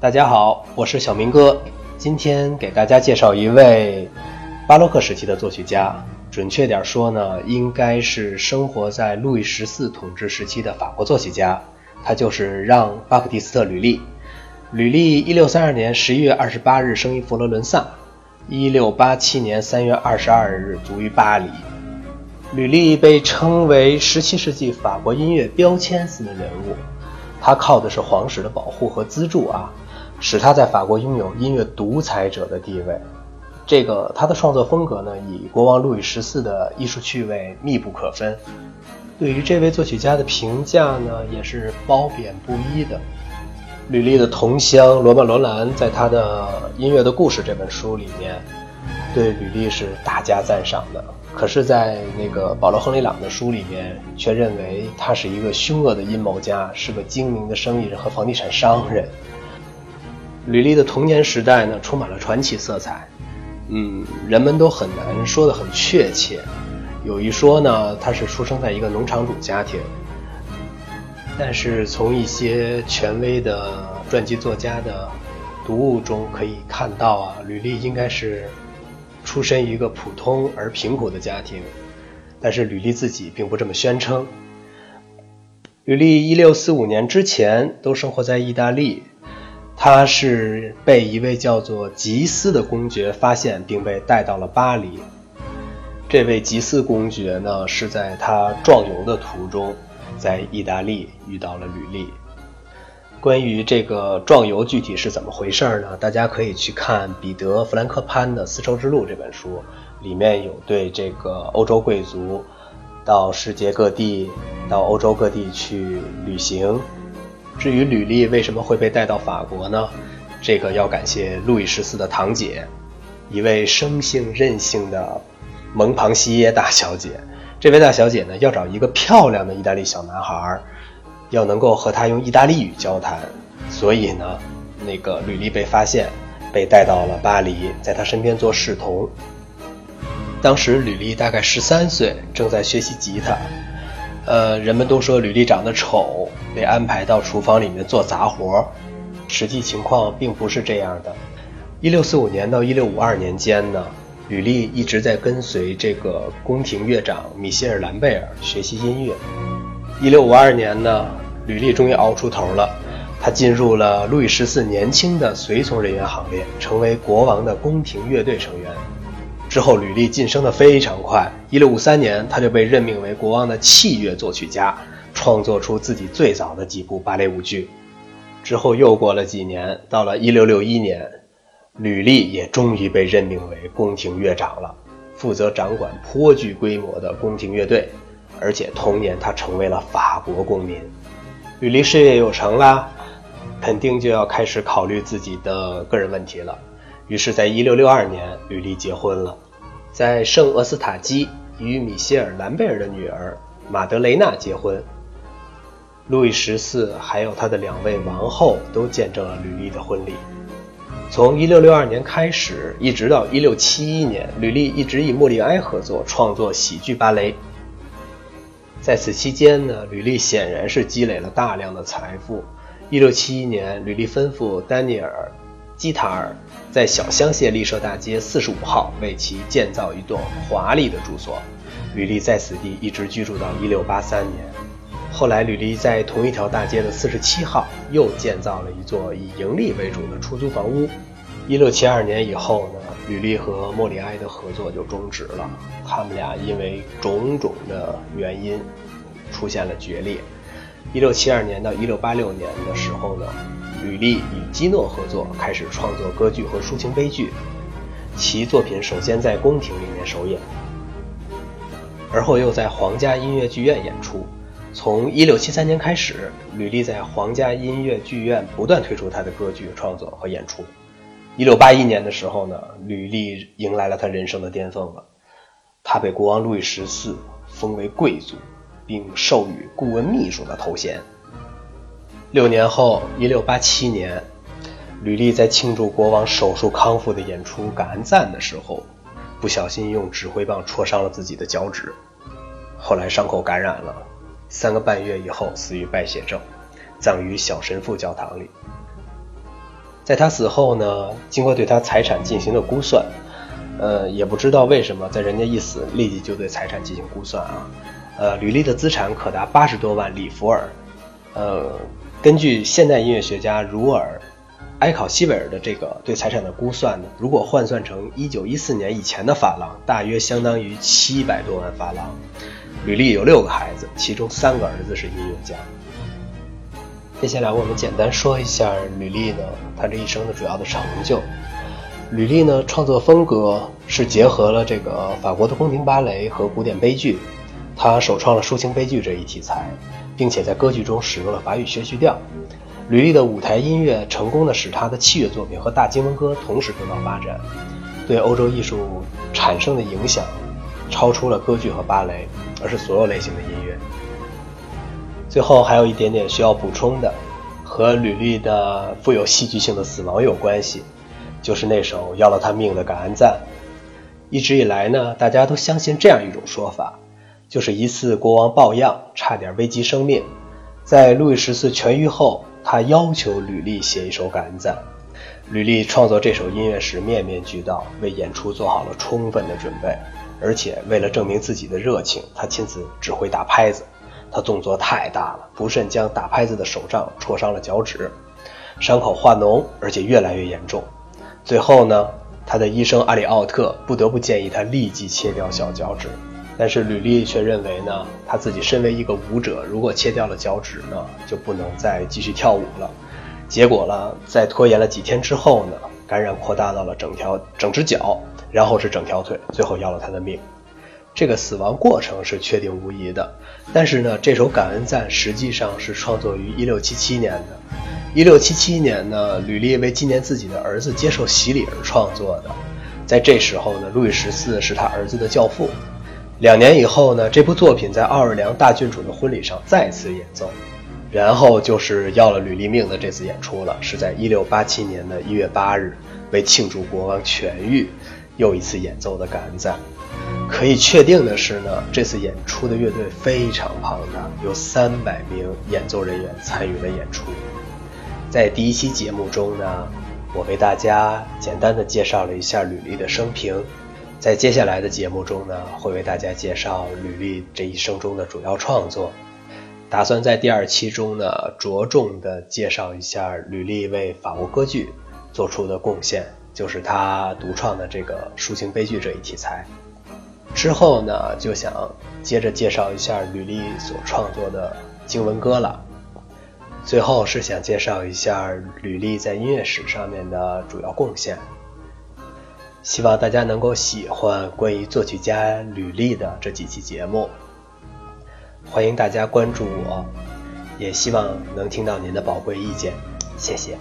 大家好，我是小明哥，今天给大家介绍一位巴洛克时期的作曲家，准确点说呢，应该是生活在路易十四统治时期的法国作曲家，他就是让·巴克蒂斯特·吕利。吕利一六三二年十一月二十八日生于佛罗伦萨，一六八七年三月二十二日卒于巴黎。吕利被称为十七世纪法国音乐标签似的人物，他靠的是皇室的保护和资助啊。使他在法国拥有音乐独裁者的地位。这个他的创作风格呢，与国王路易十四的艺术趣味密不可分。对于这位作曲家的评价呢，也是褒贬不一的。吕利的同乡罗曼·罗兰在他的《音乐的故事》这本书里面，对吕利是大加赞赏的。可是，在那个保罗·亨利朗的书里面，却认为他是一个凶恶的阴谋家，是个精明的生意人和房地产商人。吕丽的童年时代呢，充满了传奇色彩。嗯，人们都很难说得很确切。有一说呢，他是出生在一个农场主家庭。但是从一些权威的传记作家的读物中可以看到啊，吕丽应该是出身于一个普通而贫苦的家庭。但是吕丽自己并不这么宣称。吕丽一六四五年之前都生活在意大利。他是被一位叫做吉斯的公爵发现，并被带到了巴黎。这位吉斯公爵呢，是在他壮游的途中，在意大利遇到了吕利。关于这个壮游具体是怎么回事呢？大家可以去看彼得·弗兰克潘的《丝绸之路》这本书，里面有对这个欧洲贵族到世界各地、到欧洲各地去旅行。至于吕丽为什么会被带到法国呢？这个要感谢路易十四的堂姐，一位生性任性的蒙庞西耶大小姐。这位大小姐呢，要找一个漂亮的意大利小男孩，要能够和他用意大利语交谈。所以呢，那个吕丽被发现，被带到了巴黎，在他身边做侍童。当时吕丽大概十三岁，正在学习吉他。呃，人们都说吕丽长得丑，被安排到厨房里面做杂活儿实际情况并不是这样的。一六四五年到一六五二年间呢，吕丽一直在跟随这个宫廷乐长米歇尔·兰贝尔学习音乐。一六五二年呢，吕丽终于熬出头了，他进入了路易十四年轻的随从人员行列，成为国王的宫廷乐队成员。之后，吕丽晋升的非常快。一六五三年，他就被任命为国王的器乐作曲家，创作出自己最早的几部芭蕾舞剧。之后又过了几年，到了一六六一年，吕丽也终于被任命为宫廷乐长了，负责掌管颇具规模的宫廷乐队。而且同年，他成为了法国公民。吕丽事业有成啦，肯定就要开始考虑自己的个人问题了。于是，在一六六二年，吕丽结婚了，在圣厄斯塔基与米歇尔·兰贝尔的女儿玛德雷娜结婚。路易十四还有他的两位王后都见证了吕丽的婚礼。从一六六二年开始，一直到一六七一年，吕丽一直与莫里埃合作创作喜剧芭蕾。在此期间呢，吕丽显然是积累了大量的财富。一六七一年，吕丽吩咐丹尼尔。基塔尔在小香榭丽舍大街四十五号为其建造一栋华丽的住所，吕丽在此地一直居住到一六八三年。后来，吕丽在同一条大街的四十七号又建造了一座以盈利为主的出租房屋。一六七二年以后呢，吕丽和莫里埃的合作就终止了，他们俩因为种种的原因出现了决裂。一六七二年到一六八六年的时候呢。吕丽与基诺合作，开始创作歌剧和抒情悲剧。其作品首先在宫廷里面首演，而后又在皇家音乐剧院演出。从1673年开始，吕丽在皇家音乐剧院不断推出他的歌剧创作和演出。1681年的时候呢，吕丽迎来了他人生的巅峰了。他被国王路易十四封为贵族，并授予顾问秘书的头衔。六年后，一六八七年，吕丽在庆祝国王手术康复的演出感恩赞的时候，不小心用指挥棒戳伤了自己的脚趾，后来伤口感染了，三个半月以后死于败血症，葬于小神父教堂里。在他死后呢，经过对他财产进行的估算，呃，也不知道为什么在人家一死立即就对财产进行估算啊，呃，吕丽的资产可达八十多万里弗尔，呃，根据现代音乐学家茹尔。埃考西韦尔的这个对财产的估算呢，如果换算成一九一四年以前的法郎，大约相当于七百多万法郎。吕丽有六个孩子，其中三个儿子是音乐家。接下来我们简单说一下吕丽呢，他这一生的主要的成就。吕丽呢，创作风格是结合了这个法国的宫廷芭蕾和古典悲剧，他首创了抒情悲剧这一题材，并且在歌剧中使用了法语学曲调。吕丽的舞台音乐成功的使他的器乐作品和大经文歌同时得到发展，对欧洲艺术产生的影响超出了歌剧和芭蕾，而是所有类型的音乐。最后还有一点点需要补充的，和吕丽的富有戏剧性的死亡有关系，就是那首要了他命的感恩赞。一直以来呢，大家都相信这样一种说法，就是一次国王抱恙，差点危及生命，在路易十四痊愈后。他要求吕丽写一首感恩赞。吕丽创作这首音乐时面面俱到，为演出做好了充分的准备，而且为了证明自己的热情，他亲自指挥打拍子。他动作太大了，不慎将打拍子的手杖戳伤了脚趾，伤口化脓，而且越来越严重。最后呢，他的医生阿里奥特不得不建议他立即切掉小脚趾。但是吕丽却认为呢，他自己身为一个舞者，如果切掉了脚趾呢，就不能再继续跳舞了。结果呢，在拖延了几天之后呢，感染扩大到了整条整只脚，然后是整条腿，最后要了他的命。这个死亡过程是确定无疑的。但是呢，这首感恩赞实际上是创作于1677年的。1677年呢，吕丽为纪念自己的儿子接受洗礼而创作的。在这时候呢，路易十四是他儿子的教父。两年以后呢，这部作品在奥尔良大郡主的婚礼上再次演奏，然后就是要了吕丽命的这次演出了，是在1687年的一月八日，为庆祝国王痊愈，又一次演奏的感恩赞。可以确定的是呢，这次演出的乐队非常庞大，有三百名演奏人员参与了演出。在第一期节目中呢，我为大家简单的介绍了一下吕丽的生平。在接下来的节目中呢，会为大家介绍吕丽这一生中的主要创作。打算在第二期中呢，着重的介绍一下吕丽为法国歌剧做出的贡献，就是他独创的这个抒情悲剧这一题材。之后呢，就想接着介绍一下吕丽所创作的经文歌了。最后是想介绍一下吕丽在音乐史上面的主要贡献。希望大家能够喜欢关于作曲家履历的这几期节目，欢迎大家关注我，也希望能听到您的宝贵意见，谢谢。